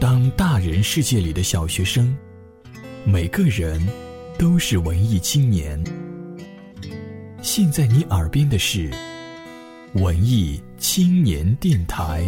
当大人世界里的小学生，每个人都是文艺青年。现在你耳边的是文艺青年电台。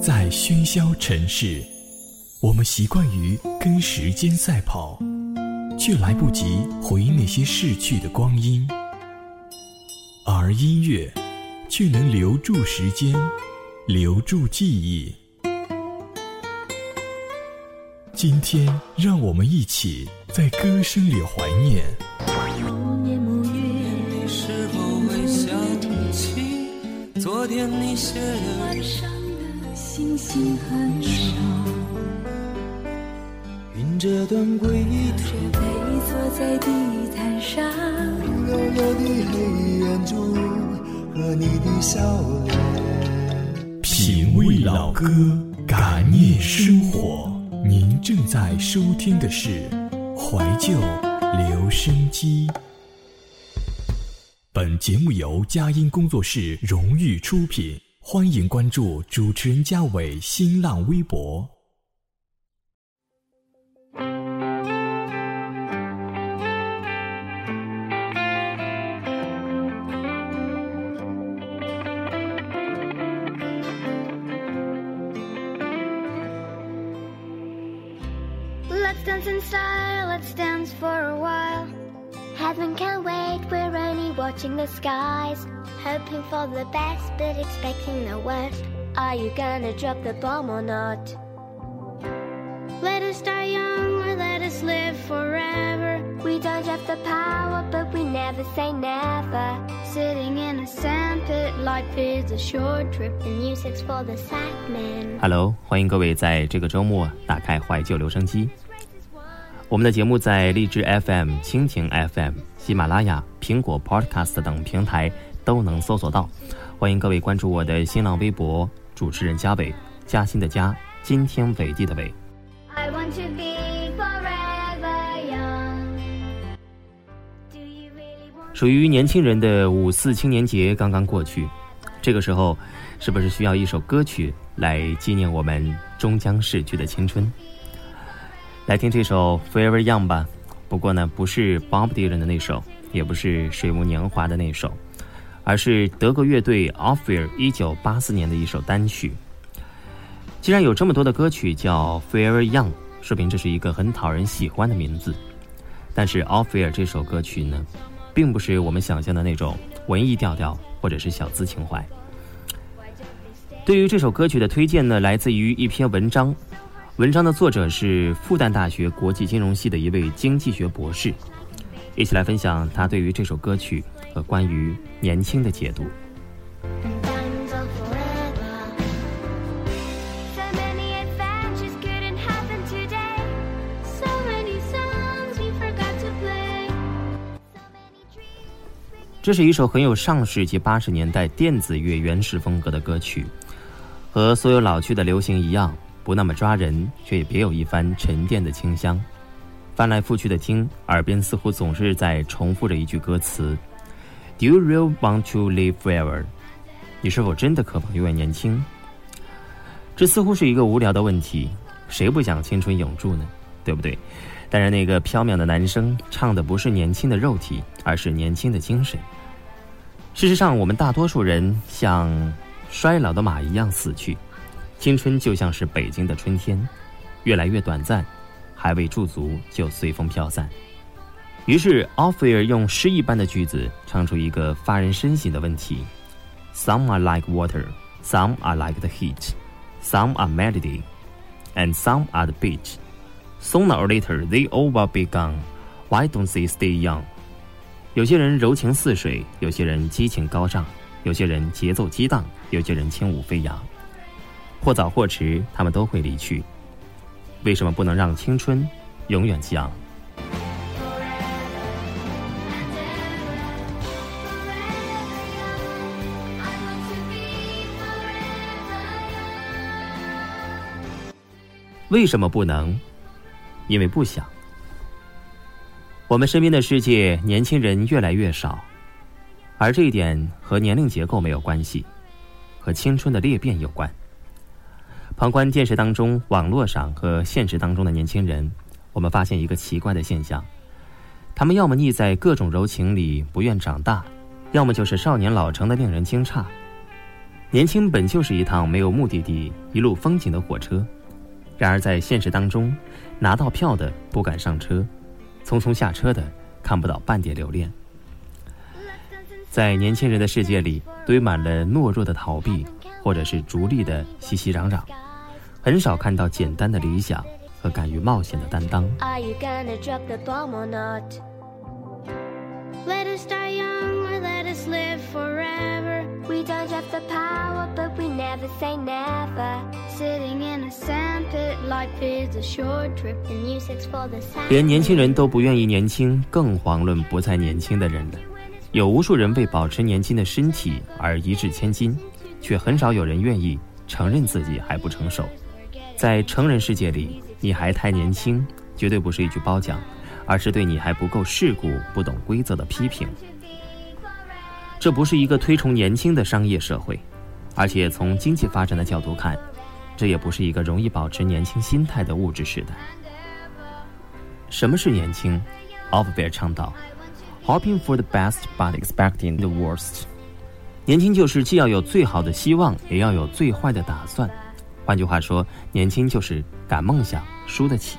在喧嚣城市，我们习惯于跟时间赛跑，却来不及回忆那些逝去的光阴。而音乐，却能留住时间，留住记忆。今天，让我们一起在歌声里怀念。默念母语，你是否会想起昨天你写的晚上的星星很少，云这段归途，却被坐在地毯上。幽幽的黑暗中和你的笑脸。品味老歌，感念生活。您正在收听的是怀旧留声机。本节目由佳音工作室荣誉出品，欢迎关注主持人嘉伟新浪微博。Let's dance in style, let's dance for a while. Heaven can't wait, we're only watching the skies. Hoping for the best, but expecting the worst. Are you gonna drop the bomb or not? Let us die young or let us live forever. We don't have the power, but we never say never. Sitting in a sandpit, life is a short trip. The music's for the sad men. Hello，欢迎各位在这个周末打开怀旧留声机。 我们的节目在荔枝 FM、蜻蜓 FM、喜马拉雅、苹果 Podcast 等平台都能搜索到。欢迎各位关注我的新浪微博，主持人嘉伟，嘉兴的嘉，今天伟地的伟。I want to be forever young. Do you really want? 属于年轻人的五四青年节刚刚过去，这个时候是不是需要一首歌曲来纪念我们终将逝去的青春？来听这首《Forever Young》吧。不过呢，不是 Bob Dylan 的那首，也不是水木年华的那首，而是德国乐队 Offer 一九八四年的一首单曲。既然有这么多的歌曲叫《Forever Young》，说明这是一个很讨人喜欢的名字。但是 Offer 这首歌曲呢，并不是我们想象的那种文艺调调或者是小资情怀。对于这首歌曲的推荐呢，来自于一篇文章，文章的作者是复旦大学国际金融系的一位经济学博士，一起来分享他对于这首歌曲和关于年轻的解读。so many adventures couldn't happen today. So many songs we forgot to play. So many dreams. 这是一首很有上世纪八十年代电子乐原始风格的歌曲，和所有老去的流行一样，不那么抓人，却也别有一番沉淀的清香。翻来覆去的听，耳边似乎总是在重复着一句歌词：“Do you really want to live forever？” 你是否真的渴望永远年轻？这似乎是一个无聊的问题，谁不想青春永驻呢？对不对？但是那个飘渺的男声唱的不是年轻的肉体，而是年轻的精神。事实上，我们大多数人像衰老的马一样死去，青春就像是北京的春天，越来越短暂，还未驻足就随风飘散。于是，奥菲尔用诗一般的句子唱出一个发人深省的问题：Some are like water, some are like the heat, some are melody, and some are the beach. Sooner or later, they all will be gone. Why don't they stay young? 有些人柔情似水，有些人激情高涨，有些人节奏激荡，有些人轻舞飞扬。或早或迟，他们都会离去。为什么不能让青春永远激昂？为什么不能？因为不想。我们身边的世界，年轻人越来越少，而这一点和年龄结构没有关系，和青春的裂变有关。旁观电视当中、网络上和现实当中的年轻人，我们发现一个奇怪的现象：他们要么溺在各种柔情里不愿长大，要么就是少年老成的令人惊诧。年轻本就是一趟没有目的地、一路风景的火车，然而在现实当中，拿到票的不敢上车，匆匆下车的看不到半点留恋。在年轻人的世界里，堆满了懦弱的逃避，或者是逐利的熙熙攘攘，很少看到简单的理想和敢于冒险的担当。连年轻人都不愿意年轻，更遑论不再年轻的人了。有无数人为保持年轻的身体而一掷千金，却很少有人愿意承认自己还不成熟。在成人世界里，你还太年轻，绝对不是一句褒奖，而是对你还不够世故、不懂规则的批评。这不是一个推崇年轻的商业社会，而且从经济发展的角度看，这也不是一个容易保持年轻心态的物质时代。什么是年轻？奥弗贝尔倡导：“Hoping for the best, but expecting the worst。”年轻就是既要有最好的希望，也要有最坏的打算。换句话说，年轻就是敢梦想、输得起。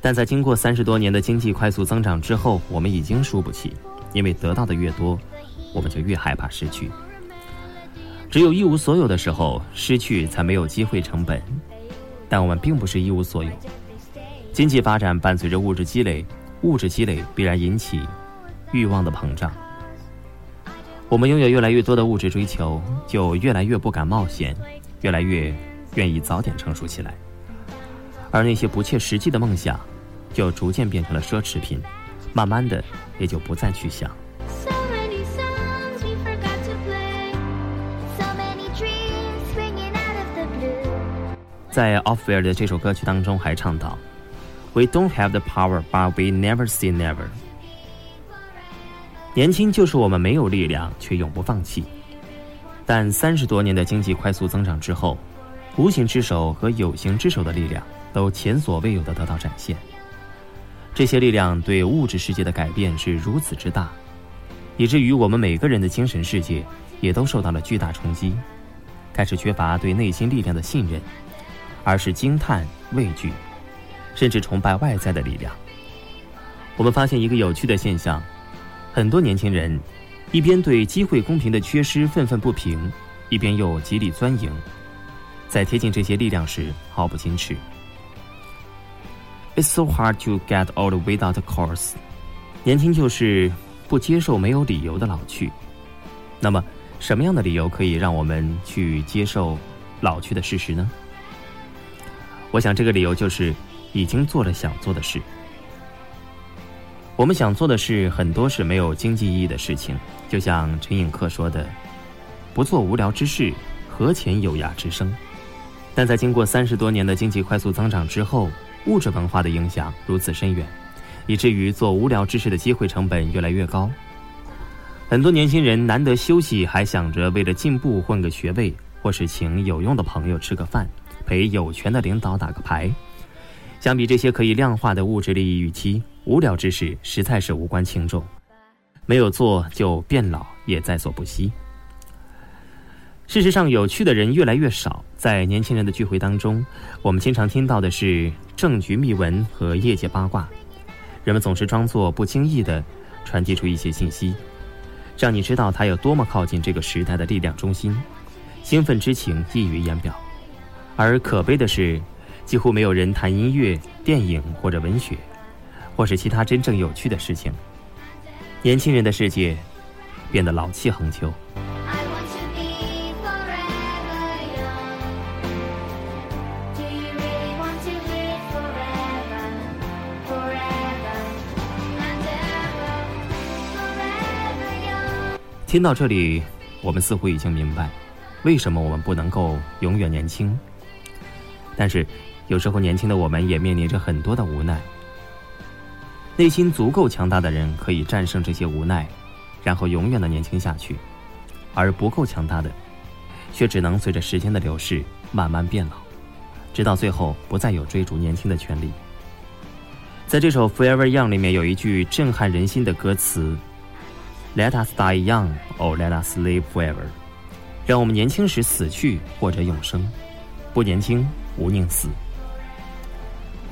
但在经过三十多年的经济快速增长之后，我们已经输不起，因为得到的越多，我们就越害怕失去。只有一无所有的时候，失去才没有机会成本。但我们并不是一无所有。经济发展伴随着物质积累，物质积累必然引起欲望的膨胀。我们拥有越来越多的物质追求，就越来越不敢冒险，越来越愿意早点成熟起来。而那些不切实际的梦想，就逐渐变成了奢侈品，慢慢的也就不再去想。在 Off w e r 的这首歌曲当中还唱到：“We don't have the power, but we never say never。”年轻就是我们没有力量，却永不放弃。但三十多年的经济快速增长之后，无形之手和有形之手的力量都前所未有的得到展现。这些力量对物质世界的改变是如此之大，以至于我们每个人的精神世界也都受到了巨大冲击，开始缺乏对内心力量的信任，而是惊叹、畏惧，甚至崇拜外在的力量。我们发现一个有趣的现象：很多年轻人一边对机会公平的缺失愤愤不平，一边又极力钻营，在贴近这些力量时毫不矜持。It's so hard to get old without a cause。年轻就是不接受没有理由的老去。那么，什么样的理由可以让我们去接受老去的事实呢？我想，这个理由就是已经做了想做的事。我们想做的事很多是没有经济意义的事情，就像陈寅恪说的：“不做无聊之事，何遣有涯之生？”但在经过三十多年的经济快速增长之后，物质文化的影响如此深远，以至于做无聊之事的机会成本越来越高。很多年轻人难得休息，还想着为了进步混个学位，或是请有用的朋友吃个饭，陪有权的领导打个牌。相比这些可以量化的物质利益预期，无聊之事实在是无关轻重。没有做就变老，也在所不惜。事实上，有趣的人越来越少。在年轻人的聚会当中，我们经常听到的是政局秘闻和业界八卦。人们总是装作不经意的传递出一些信息，让你知道他有多么靠近这个时代的力量中心，兴奋之情溢于言表。而可悲的是，几乎没有人谈音乐、电影或者文学，或是其他真正有趣的事情。年轻人的世界变得老气横秋。听到这里我们似乎已经明白为什么我们不能够永远年轻。但是有时候年轻的我们也面临着很多的无奈。内心足够强大的人可以战胜这些无奈，然后永远的年轻下去；而不够强大的，却只能随着时间的流逝慢慢变老，直到最后不再有追逐年轻的权利。在这首《Forever Young》里面有一句震撼人心的歌词：“Let us die young, or let us live forever。”让我们年轻时死去，或者永生。不年轻，无宁死。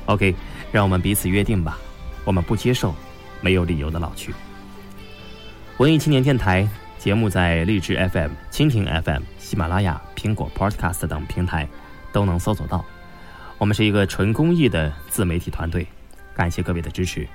OK，让我们彼此约定吧。我们不接受没有理由的老去。文艺青年电台节目在荔枝 FM、蜻蜓 FM、喜马拉雅、苹果 Podcast 等平台都能搜索到。我们是一个纯公益的自媒体团队。感谢各位的支持。